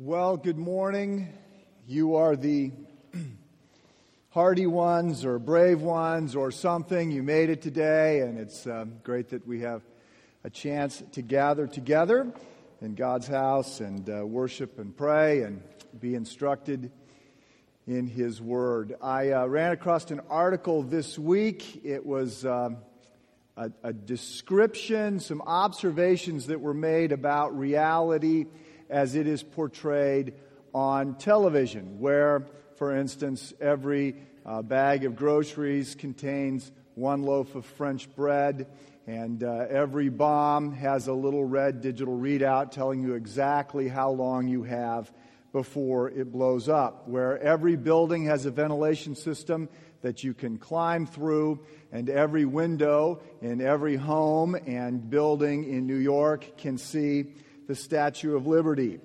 Well, good morning. You are the hardy ones or brave ones or something. You made it today, and it's uh, great that we have a chance to gather together in God's house and uh, worship and pray and be instructed in His Word. I uh, ran across an article this week. It was um, a, a description, some observations that were made about reality as it is portrayed on television, where, for instance, every uh, bag of groceries contains one loaf of French bread, and uh, every bomb has a little red digital readout telling you exactly how long you have before it blows up, where every building has a ventilation system that you can climb through, and every window in every home and building in New York can see the Statue of Liberty.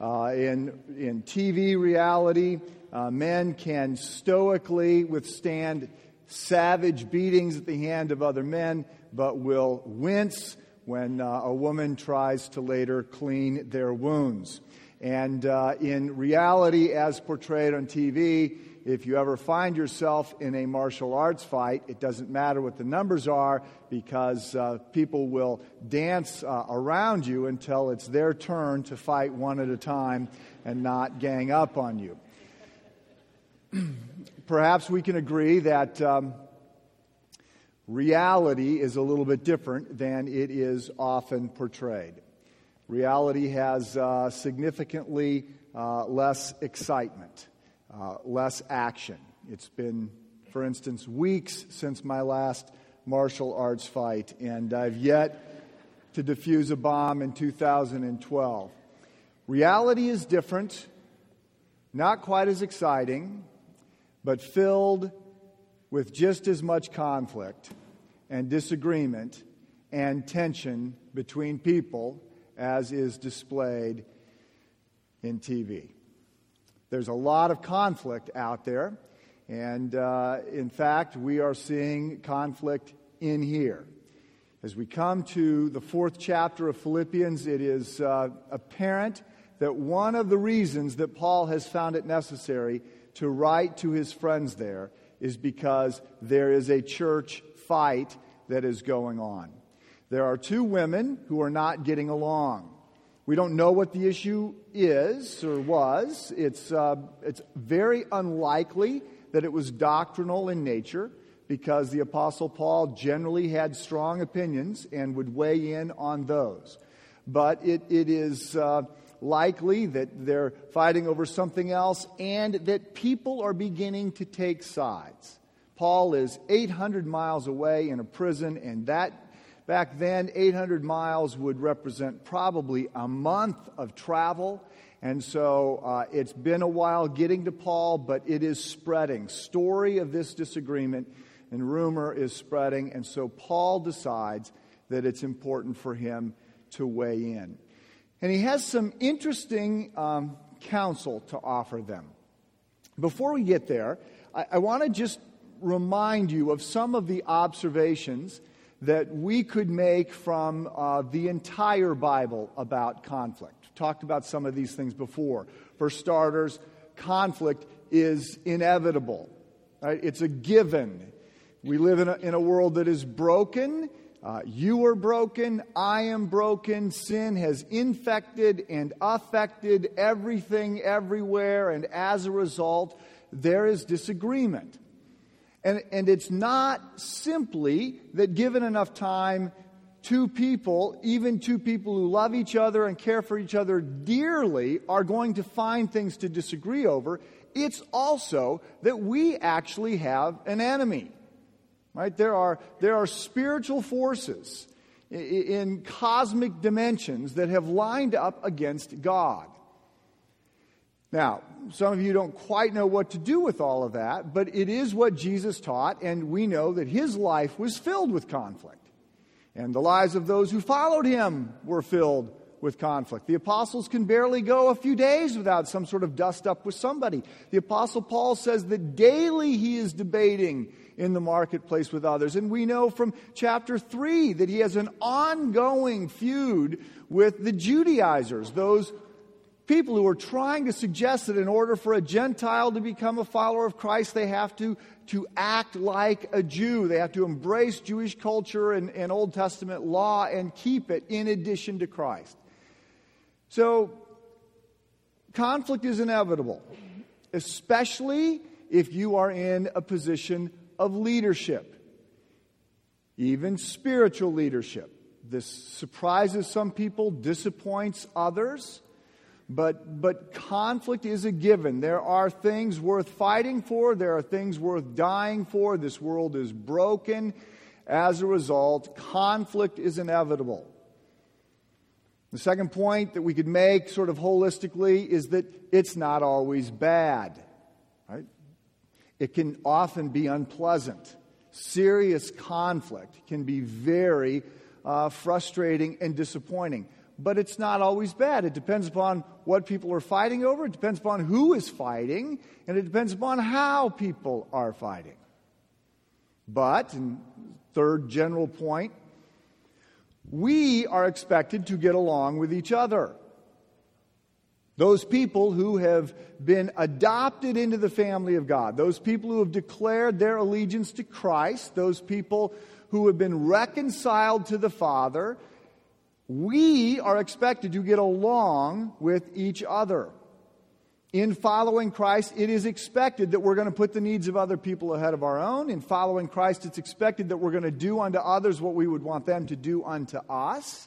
Uh, in, in TV reality, uh, men can stoically withstand savage beatings at the hand of other men, but will wince when uh, a woman tries to later clean their wounds. And uh, in reality, as portrayed on TV, if you ever find yourself in a martial arts fight, it doesn't matter what the numbers are because uh, people will dance uh, around you until it's their turn to fight one at a time and not gang up on you. Perhaps we can agree that um, reality is a little bit different than it is often portrayed. Reality has uh, significantly uh, less excitement uh, less action. It's been, for instance, weeks since my last martial arts fight, and I've yet to defuse a bomb in 2012. Reality is different, not quite as exciting, but filled with just as much conflict and disagreement and tension between people as is displayed in TV. There's a lot of conflict out there. And uh, in fact, we are seeing conflict in here. As we come to the fourth chapter of Philippians, it is uh, apparent that one of the reasons that Paul has found it necessary to write to his friends there is because there is a church fight that is going on. There are two women who are not getting along. We don't know what the issue is or was. It's, uh, it's very unlikely that it was doctrinal in nature because the Apostle Paul generally had strong opinions and would weigh in on those. But it, it is uh, likely that they're fighting over something else and that people are beginning to take sides. Paul is 800 miles away in a prison, and that Back then, 800 miles would represent probably a month of travel. And so uh, it's been a while getting to Paul, but it is spreading. Story of this disagreement and rumor is spreading. And so Paul decides that it's important for him to weigh in. And he has some interesting um, counsel to offer them. Before we get there, I, I want to just remind you of some of the observations that we could make from uh, the entire Bible about conflict. We've talked about some of these things before. For starters, conflict is inevitable, right? It's a given. We live in a, in a world that is broken. Uh, you are broken. I am broken. Sin has infected and affected everything everywhere. And as a result, there is disagreement. And, and it's not simply that given enough time, two people, even two people who love each other and care for each other dearly, are going to find things to disagree over. It's also that we actually have an enemy. Right? There are, there are spiritual forces in cosmic dimensions that have lined up against God. Now, some of you don't quite know what to do with all of that, but it is what Jesus taught, and we know that his life was filled with conflict. And the lives of those who followed him were filled with conflict. The apostles can barely go a few days without some sort of dust up with somebody. The apostle Paul says that daily he is debating in the marketplace with others. And we know from chapter 3 that he has an ongoing feud with the Judaizers, those people who are trying to suggest that in order for a Gentile to become a follower of Christ, they have to, to act like a Jew. They have to embrace Jewish culture and, and Old Testament law and keep it in addition to Christ. So, conflict is inevitable, especially if you are in a position of leadership, even spiritual leadership. This surprises some people, disappoints others. But, but conflict is a given. There are things worth fighting for, there are things worth dying for. This world is broken. As a result, conflict is inevitable. The second point that we could make, sort of holistically, is that it's not always bad. Right? It can often be unpleasant. Serious conflict can be very uh, frustrating and disappointing but it's not always bad. It depends upon what people are fighting over, it depends upon who is fighting, and it depends upon how people are fighting. But, and third general point, we are expected to get along with each other. Those people who have been adopted into the family of God, those people who have declared their allegiance to Christ, those people who have been reconciled to the Father, we are expected to get along with each other. In following Christ, it is expected that we're going to put the needs of other people ahead of our own. In following Christ, it's expected that we're going to do unto others what we would want them to do unto us.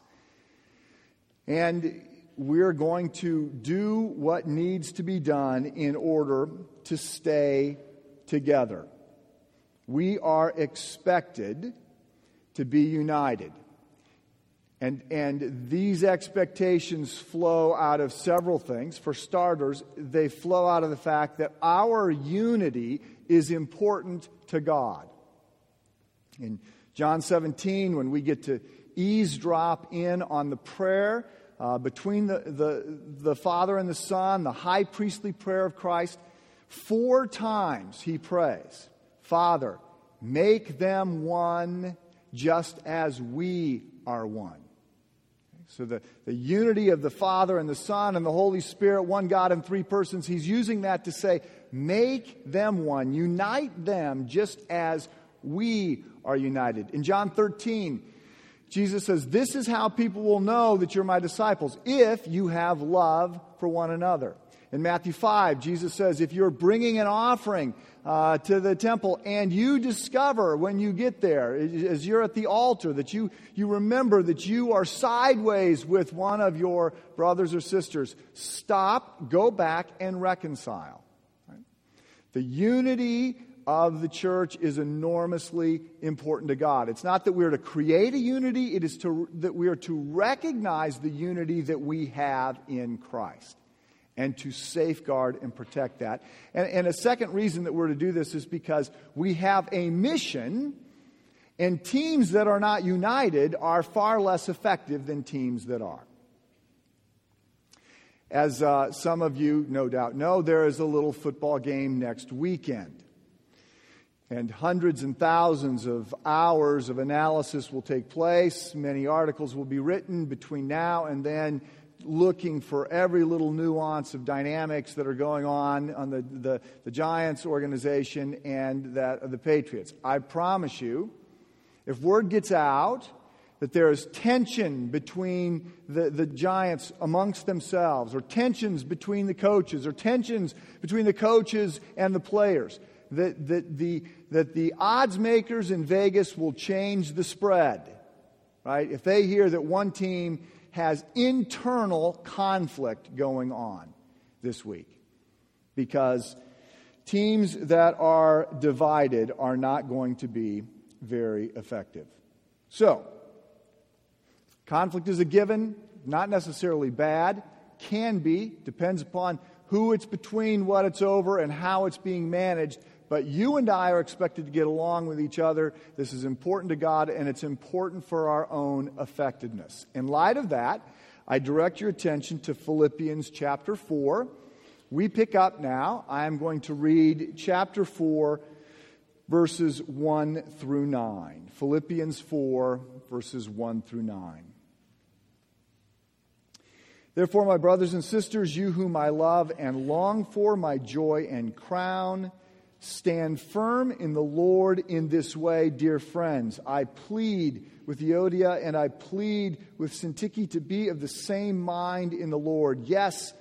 And we're going to do what needs to be done in order to stay together. We are expected to be united. And, and these expectations flow out of several things. For starters, they flow out of the fact that our unity is important to God. In John 17, when we get to eavesdrop in on the prayer uh, between the, the, the Father and the Son, the high priestly prayer of Christ, four times he prays, Father, make them one just as we are one. So the, the unity of the Father and the Son and the Holy Spirit, one God in three persons, he's using that to say, make them one, unite them just as we are united. In John 13, Jesus says, This is how people will know that you're my disciples, if you have love for one another. In Matthew 5, Jesus says, if you're bringing an offering uh, to the temple and you discover when you get there, as you're at the altar, that you, you remember that you are sideways with one of your brothers or sisters, stop, go back, and reconcile. Right? The unity of the church is enormously important to God. It's not that we're to create a unity, it is to, that we are to recognize the unity that we have in Christ and to safeguard and protect that. And, and a second reason that we're to do this is because we have a mission, and teams that are not united are far less effective than teams that are. As uh, some of you no doubt know, there is a little football game next weekend. And hundreds and thousands of hours of analysis will take place. Many articles will be written between now and then looking for every little nuance of dynamics that are going on on the, the, the Giants organization and that of the Patriots. I promise you, if word gets out that there is tension between the, the Giants amongst themselves, or tensions between the coaches, or tensions between the coaches and the players, that, that, the, that the odds makers in Vegas will change the spread. Right? If they hear that one team has internal conflict going on this week because teams that are divided are not going to be very effective. So, conflict is a given, not necessarily bad, can be, depends upon who it's between, what it's over, and how it's being managed. But you and I are expected to get along with each other. This is important to God, and it's important for our own effectiveness. In light of that, I direct your attention to Philippians chapter 4. We pick up now. I am going to read chapter 4, verses 1 through 9. Philippians 4, verses 1 through 9. Therefore, my brothers and sisters, you whom I love and long for, my joy and crown, stand firm in the Lord in this way, dear friends. I plead with Euodia and I plead with Syntyche to be of the same mind in the Lord. Yes,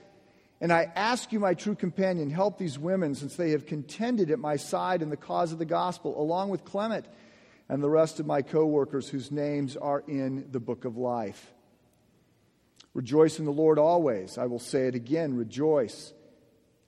and I ask you, my true companion, help these women since they have contended at my side in the cause of the gospel, along with Clement and the rest of my co workers whose names are in the book of life. Rejoice in the Lord always. I will say it again rejoice.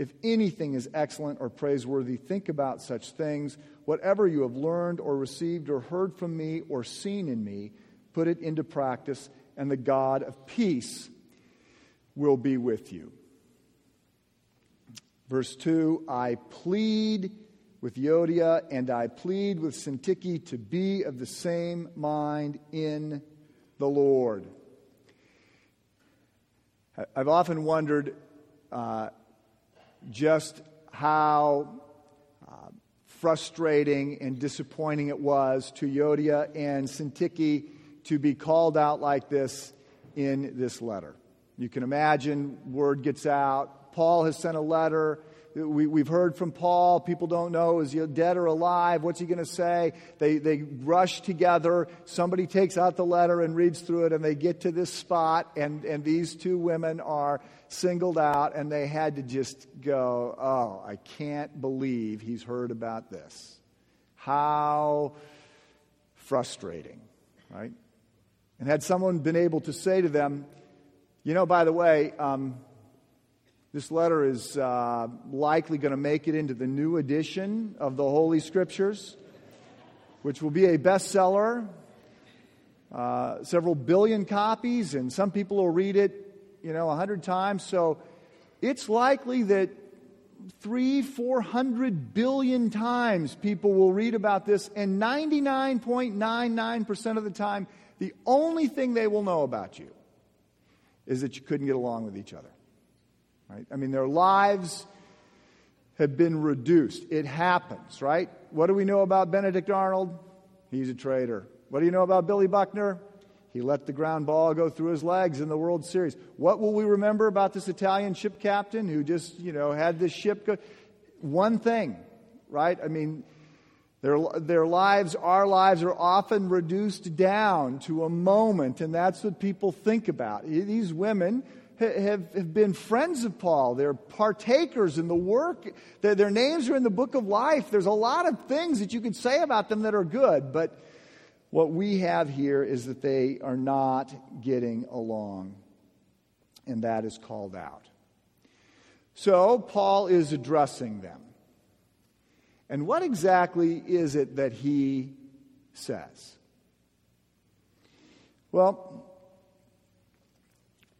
if anything is excellent or praiseworthy, think about such things. Whatever you have learned or received or heard from me or seen in me, put it into practice, and the God of peace will be with you. Verse 2 I plead with Euodia, and I plead with Syntyche to be of the same mind in the Lord. I've often wondered uh, just how uh, frustrating and disappointing it was to Euodia and Syntyche to be called out like this in this letter. You can imagine, word gets out. Paul has sent a letter we, have heard from Paul. People don't know is he dead or alive? What's he going to say? They, they rush together. Somebody takes out the letter and reads through it, and they get to this spot, and, and these two women are singled out, and they had to just go, Oh, I can't believe he's heard about this. How frustrating, right? And had someone been able to say to them, You know, by the way, um, this letter is uh, likely going to make it into the new edition of the Holy Scriptures, which will be a bestseller, uh, several billion copies, and some people will read it, you know, a hundred times. So it's likely that three, four hundred billion times people will read about this, and 99.99% of the time, the only thing they will know about you is that you couldn't get along with each other. Right? I mean, their lives have been reduced. It happens, right? What do we know about Benedict Arnold? He's a traitor. What do you know about Billy Buckner? He let the ground ball go through his legs in the World Series. What will we remember about this Italian ship captain who just, you know, had this ship go? One thing, right? I mean, their, their lives, our lives, are often reduced down to a moment, and that's what people think about. These women have, have been friends of Paul. They're partakers in the work. Their, their names are in the book of life. There's a lot of things that you could say about them that are good, but what we have here is that they are not getting along, and that is called out. So, Paul is addressing them. And what exactly is it that he says? Well,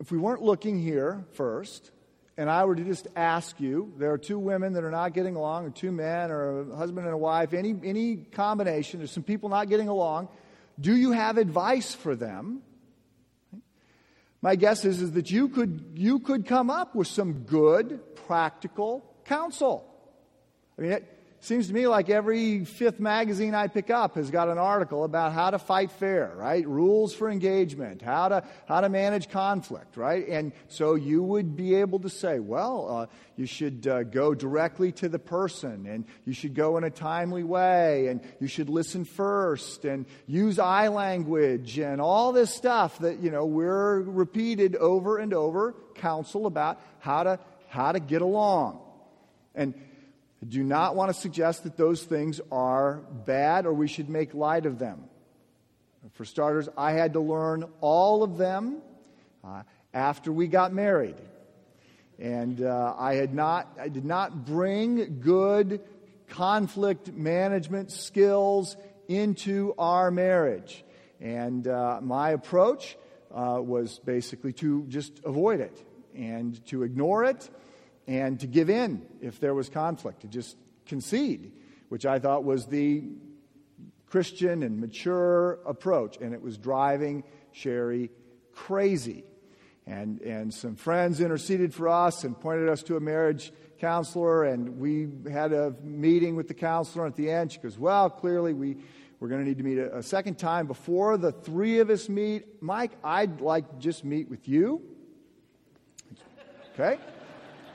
if we weren't looking here first, and I were to just ask you, there are two women that are not getting along, or two men, or a husband and a wife, any, any combination, there's some people not getting along. Do you have advice for them? My guess is, is that you could, you could come up with some good, practical counsel. I mean, seems to me like every fifth magazine I pick up has got an article about how to fight fair, right? Rules for engagement, how to, how to manage conflict, right? And so you would be able to say, well, uh, you should uh, go directly to the person and you should go in a timely way and you should listen first and use I language and all this stuff that, you know, we're repeated over and over counsel about how to, how to get along. And I do not want to suggest that those things are bad or we should make light of them. For starters, I had to learn all of them uh, after we got married. And uh, I, had not, I did not bring good conflict management skills into our marriage. And uh, my approach uh, was basically to just avoid it and to ignore it and to give in if there was conflict, to just concede, which I thought was the Christian and mature approach. And it was driving Sherry crazy. And, and some friends interceded for us and pointed us to a marriage counselor. And we had a meeting with the counselor. And at the end, she goes, Well, clearly we, we're going to need to meet a, a second time. Before the three of us meet, Mike, I'd like to just meet with you. Okay?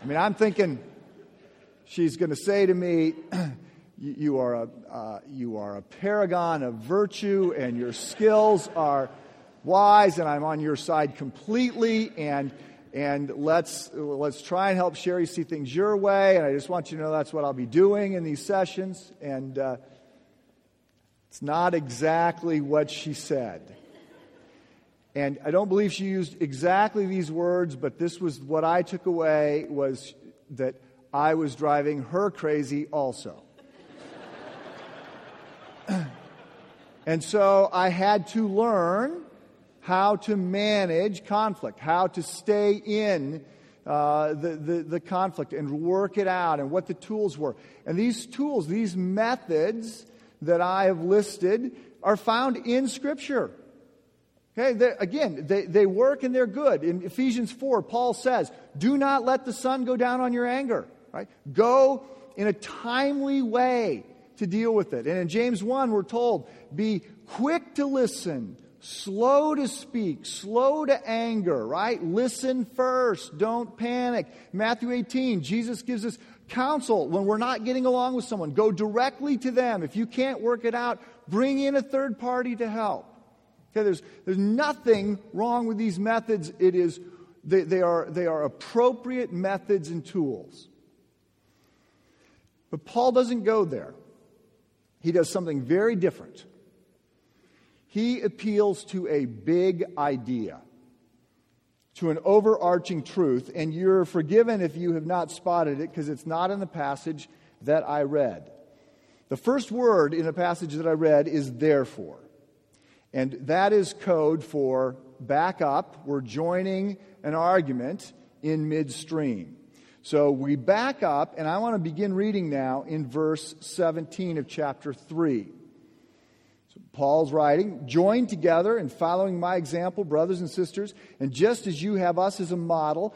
I mean, I'm thinking she's going to say to me, you, are a, uh, you are a paragon of virtue and your skills are wise and I'm on your side completely and and let's let's try and help Sherry see things your way and I just want you to know that's what I'll be doing in these sessions and uh, it's not exactly what she said. And I don't believe she used exactly these words, but this was what I took away was that I was driving her crazy also. and so I had to learn how to manage conflict, how to stay in uh, the, the, the conflict and work it out, and what the tools were. And these tools, these methods that I have listed, are found in Scripture. Okay, again, they, they work and they're good. In Ephesians 4, Paul says, Do not let the sun go down on your anger. Right? Go in a timely way to deal with it. And in James 1, we're told, Be quick to listen, slow to speak, slow to anger, right? Listen first, don't panic. Matthew 18, Jesus gives us counsel when we're not getting along with someone. Go directly to them. If you can't work it out, bring in a third party to help. Okay, there's, there's nothing wrong with these methods. It is, they, they, are, they are appropriate methods and tools. But Paul doesn't go there. He does something very different. He appeals to a big idea, to an overarching truth, and you're forgiven if you have not spotted it because it's not in the passage that I read. The first word in a passage that I read is therefore. And that is code for back up. We're joining an argument in midstream. So we back up, and I want to begin reading now in verse 17 of chapter 3. So Paul's writing, Join together and following my example, brothers and sisters, and just as you have us as a model,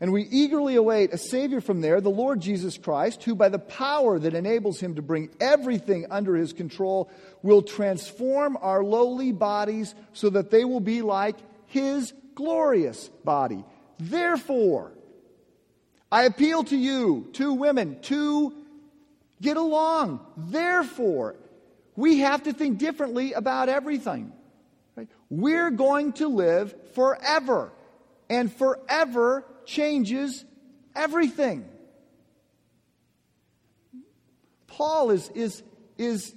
And we eagerly await a Savior from there, the Lord Jesus Christ, who, by the power that enables him to bring everything under his control, will transform our lowly bodies so that they will be like his glorious body. Therefore, I appeal to you, two women, to get along. Therefore, we have to think differently about everything. Right? We're going to live forever, and forever changes everything. Paul is, is, is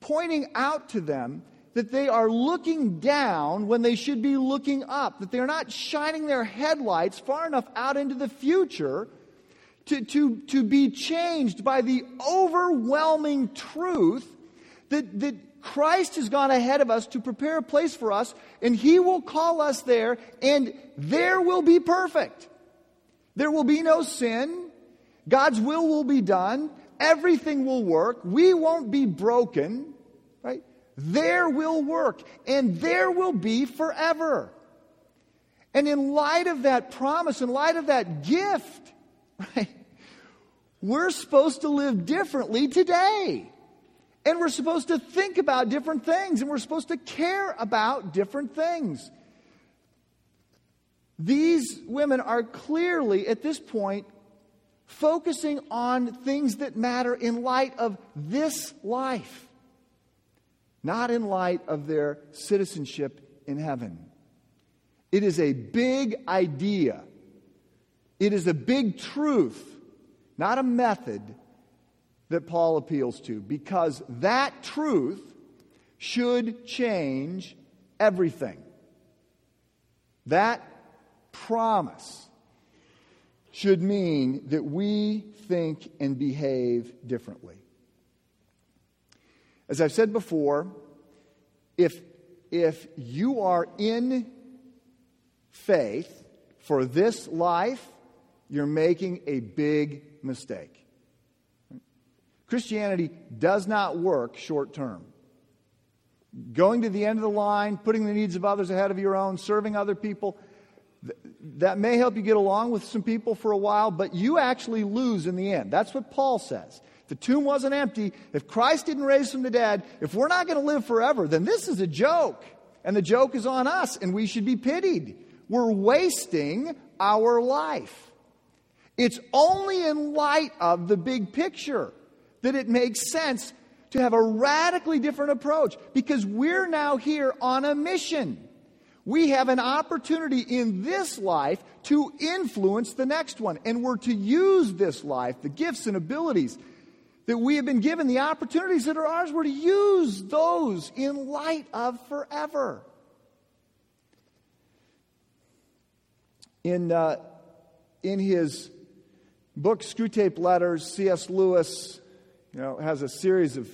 pointing out to them that they are looking down when they should be looking up, that they're not shining their headlights far enough out into the future to, to, to be changed by the overwhelming truth that, that Christ has gone ahead of us to prepare a place for us, and He will call us there, and there will be perfect. There will be no sin. God's will will be done. Everything will work. We won't be broken right? there will work, and there will be forever. And in light of that promise, in light of that gift, right, we're supposed to live differently today. And we're supposed to think about different things, and we're supposed to care about different things. These women are clearly, at this point, focusing on things that matter in light of this life not in light of their citizenship in heaven. It is a big idea. It is a big truth, not a method, that Paul appeals to because that truth should change everything. That promise should mean that we think and behave differently. As I've said before, if, if you are in faith for this life, you're making a big mistake. Christianity does not work short term. Going to the end of the line, putting the needs of others ahead of your own, serving other people, that may help you get along with some people for a while, but you actually lose in the end. That's what Paul says. The tomb wasn't empty. If Christ didn't raise from the dead, if we're not going to live forever, then this is a joke. And the joke is on us, and we should be pitied. We're wasting our life. It's only in light of the big picture that it makes sense to have a radically different approach because we're now here on a mission. We have an opportunity in this life to influence the next one. And we're to use this life, the gifts and abilities that we have been given, the opportunities that are ours, we're to use those in light of forever. In, uh, in his book, Screwtape Letters, C.S. Lewis you know, has a series of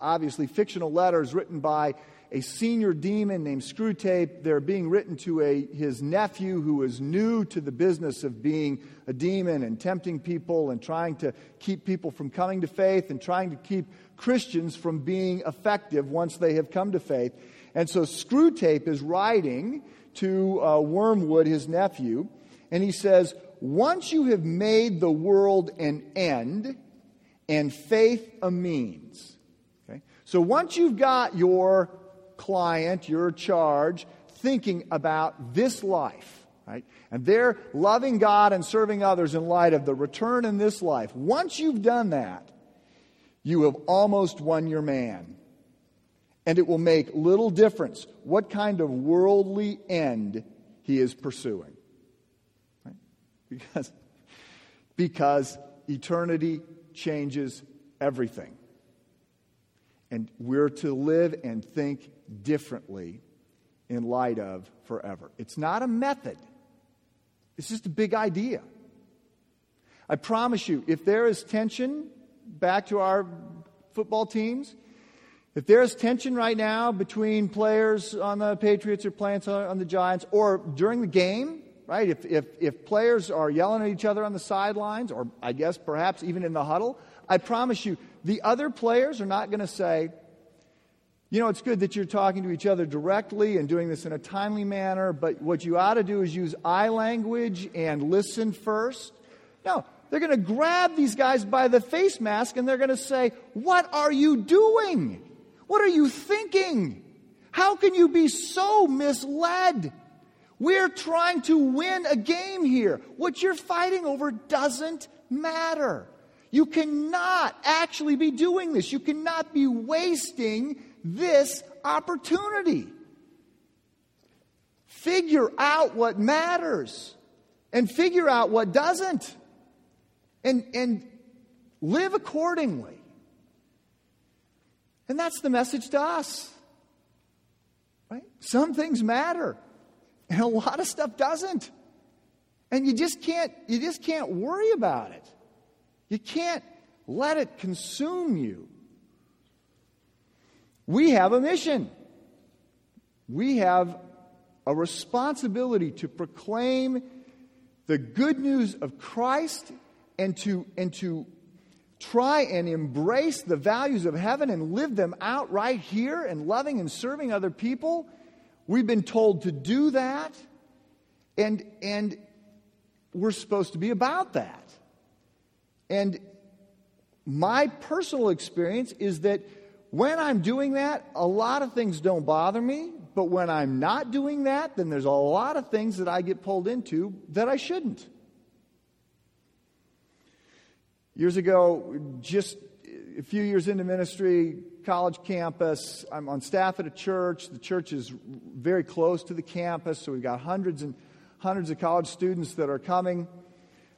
obviously fictional letters written by a senior demon named Screwtape. They're being written to a, his nephew who is new to the business of being a demon and tempting people and trying to keep people from coming to faith and trying to keep Christians from being effective once they have come to faith. And so Screwtape is writing to uh, Wormwood, his nephew, and he says, Once you have made the world an end and faith a means. Okay? So once you've got your client, your charge, thinking about this life, right? And they're loving God and serving others in light of the return in this life. Once you've done that, you have almost won your man. And it will make little difference what kind of worldly end he is pursuing. Right? Because, because eternity changes everything. And we're to live and think differently in light of forever. It's not a method, it's just a big idea. I promise you, if there is tension, back to our football teams, if there's tension right now between players on the Patriots or players on the Giants, or during the game, right? If, if, if players are yelling at each other on the sidelines, or I guess perhaps even in the huddle, I promise you, the other players are not going to say, you know, it's good that you're talking to each other directly and doing this in a timely manner, but what you ought to do is use I language and listen first. No, they're going to grab these guys by the face mask and they're going to say, What are you doing? What are you thinking? How can you be so misled? We're trying to win a game here. What you're fighting over doesn't matter. You cannot actually be doing this. You cannot be wasting this opportunity. Figure out what matters and figure out what doesn't. And, and live accordingly. And that's the message to us. Right? Some things matter. And a lot of stuff doesn't. And you just can't you just can't worry about it. You can't let it consume you. We have a mission. We have a responsibility to proclaim the good news of Christ and to, and to try and embrace the values of heaven and live them out right here and loving and serving other people We've been told to do that, and, and we're supposed to be about that. And my personal experience is that when I'm doing that, a lot of things don't bother me, but when I'm not doing that, then there's a lot of things that I get pulled into that I shouldn't. Years ago, just a few years into ministry, college campus. I'm on staff at a church. The church is very close to the campus, so we've got hundreds and hundreds of college students that are coming.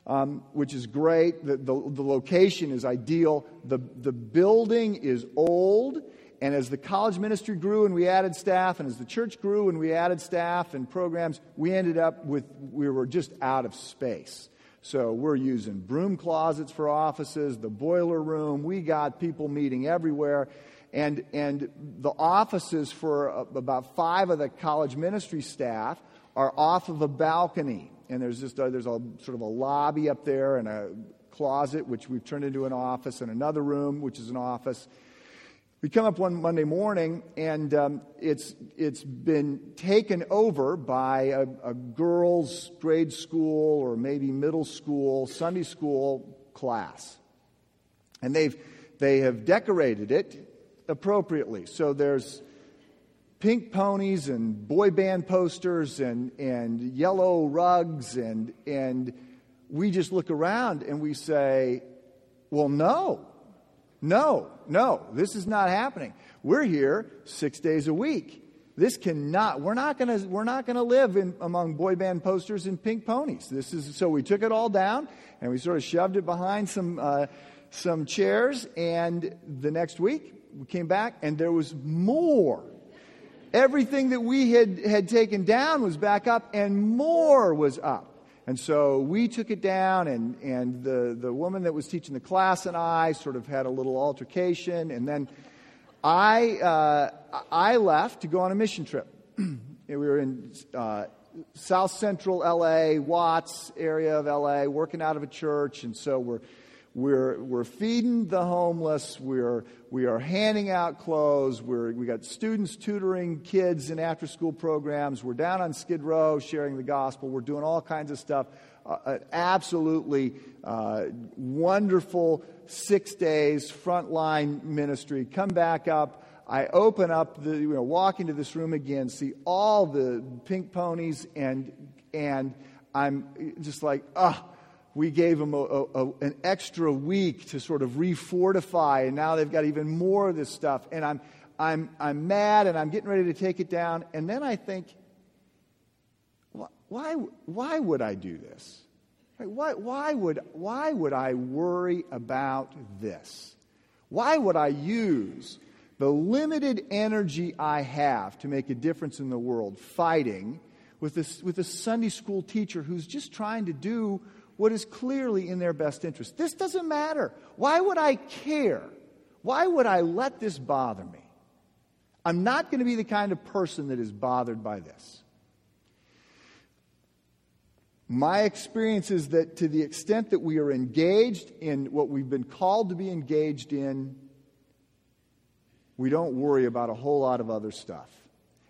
Um, which is great. The, the, the location is ideal. The, the building is old. And as the college ministry grew and we added staff, and as the church grew and we added staff and programs, we ended up with, we were just out of space. So we're using broom closets for offices, the boiler room. We got people meeting everywhere. And, and the offices for about five of the college ministry staff are off of a balcony and there's just a, there's a sort of a lobby up there and a closet which we've turned into an office and another room which is an office. We come up one monday morning and um, it's it's been taken over by a, a girls grade school or maybe middle school sunday school class. And they've they have decorated it appropriately. So there's pink ponies and boy band posters and, and yellow rugs, and, and we just look around and we say, well, no, no, no, this is not happening. We're here six days a week. This cannot, we're not gonna, we're not gonna live in, among boy band posters and pink ponies. This is, so we took it all down and we sort of shoved it behind some, uh, some chairs and the next week we came back and there was more Everything that we had, had taken down was back up, and more was up. And so we took it down, and, and the, the woman that was teaching the class and I sort of had a little altercation. And then I, uh, I left to go on a mission trip. we were in uh, south central LA, Watts area of LA, working out of a church. And so we're we're, we're feeding the homeless. We're, we are handing out clothes. We're, we got students tutoring kids in after school programs. We're down on Skid Row sharing the gospel. We're doing all kinds of stuff. Uh, an absolutely uh, wonderful six days frontline ministry. Come back up. I open up the, you know, walk into this room again, see all the pink ponies, and, and I'm just like, ah. Oh, we gave them a, a, an extra week to sort of refortify, and now they've got even more of this stuff. And I'm, I'm, I'm mad and I'm getting ready to take it down. And then I think, why, why would I do this? Why, why, would, why would I worry about this? Why would I use the limited energy I have to make a difference in the world fighting with, this, with a Sunday school teacher who's just trying to do what is clearly in their best interest. This doesn't matter. Why would I care? Why would I let this bother me? I'm not going to be the kind of person that is bothered by this. My experience is that to the extent that we are engaged in what we've been called to be engaged in, we don't worry about a whole lot of other stuff.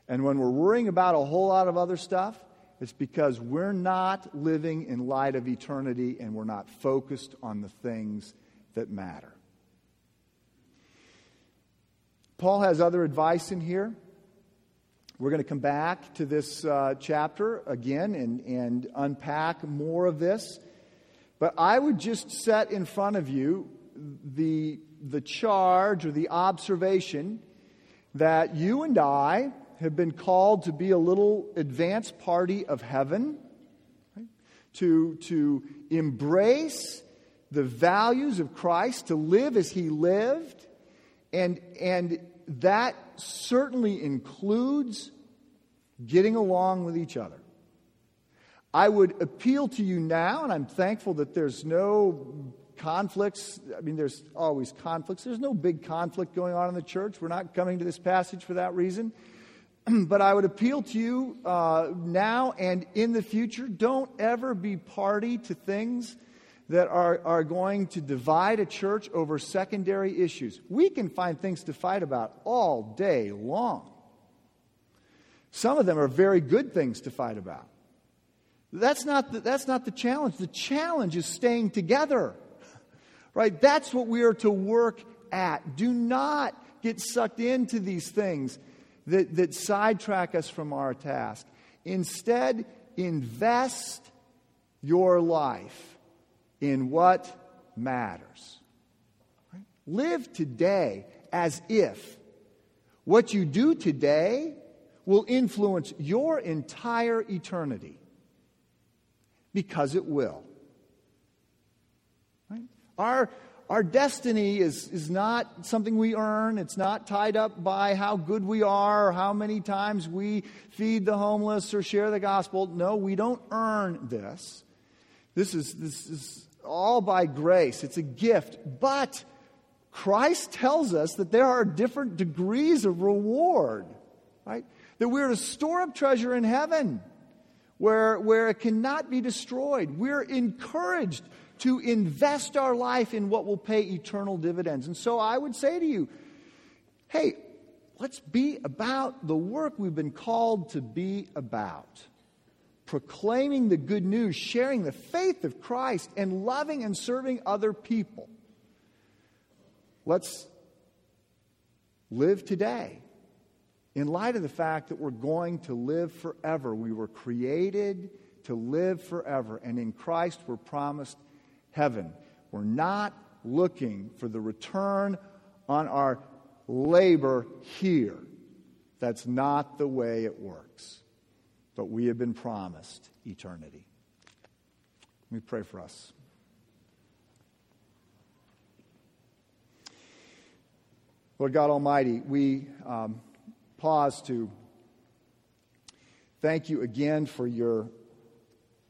And when we're worrying about a whole lot of other stuff, it's because we're not living in light of eternity and we're not focused on the things that matter. Paul has other advice in here. We're going to come back to this uh, chapter again and, and unpack more of this. But I would just set in front of you the, the charge or the observation that you and I have been called to be a little advance party of heaven, right? to, to embrace the values of Christ, to live as he lived, and, and that certainly includes getting along with each other. I would appeal to you now, and I'm thankful that there's no conflicts. I mean, there's always conflicts. There's no big conflict going on in the church. We're not coming to this passage for that reason. but I would appeal to you uh, now and in the future don't ever be party to things that are, are going to divide a church over secondary issues. We can find things to fight about all day long. Some of them are very good things to fight about. That's not the, that's not the challenge. The challenge is staying together. Right? That's what we are to work at. Do not get sucked into these things that, that sidetrack us from our task. Instead, invest your life in what matters. Right? Live today as if what you do today will influence your entire eternity. Because it will. Our, our destiny is, is not something we earn. It's not tied up by how good we are or how many times we feed the homeless or share the gospel. No, we don't earn this. This is, this is all by grace. It's a gift. But Christ tells us that there are different degrees of reward, right? That we're to store up treasure in heaven where, where it cannot be destroyed. We're encouraged to invest our life in what will pay eternal dividends. And so I would say to you, hey, let's be about the work we've been called to be about. Proclaiming the good news, sharing the faith of Christ, and loving and serving other people. Let's live today in light of the fact that we're going to live forever. We were created to live forever, and in Christ we're promised heaven. We're not looking for the return on our labor here. That's not the way it works. But we have been promised eternity. Let me pray for us. Lord God Almighty, we um, pause to thank you again for your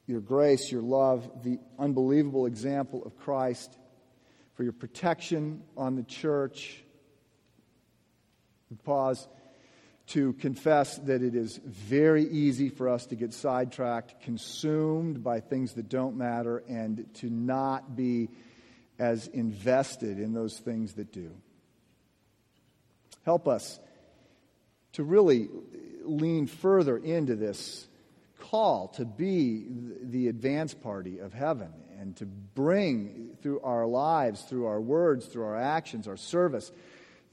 your grace, your love, the unbelievable example of Christ, for your protection on the church. Pause to confess that it is very easy for us to get sidetracked, consumed by things that don't matter, and to not be as invested in those things that do. Help us to really lean further into this call to be the advance party of heaven and to bring through our lives, through our words, through our actions, our service,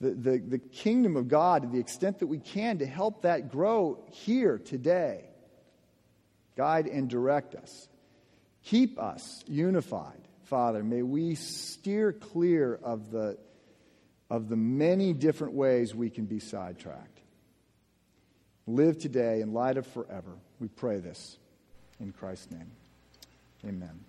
the, the, the kingdom of God to the extent that we can to help that grow here today. Guide and direct us. Keep us unified, Father. May we steer clear of the, of the many different ways we can be sidetracked. Live today in light of forever. We pray this in Christ's name. Amen.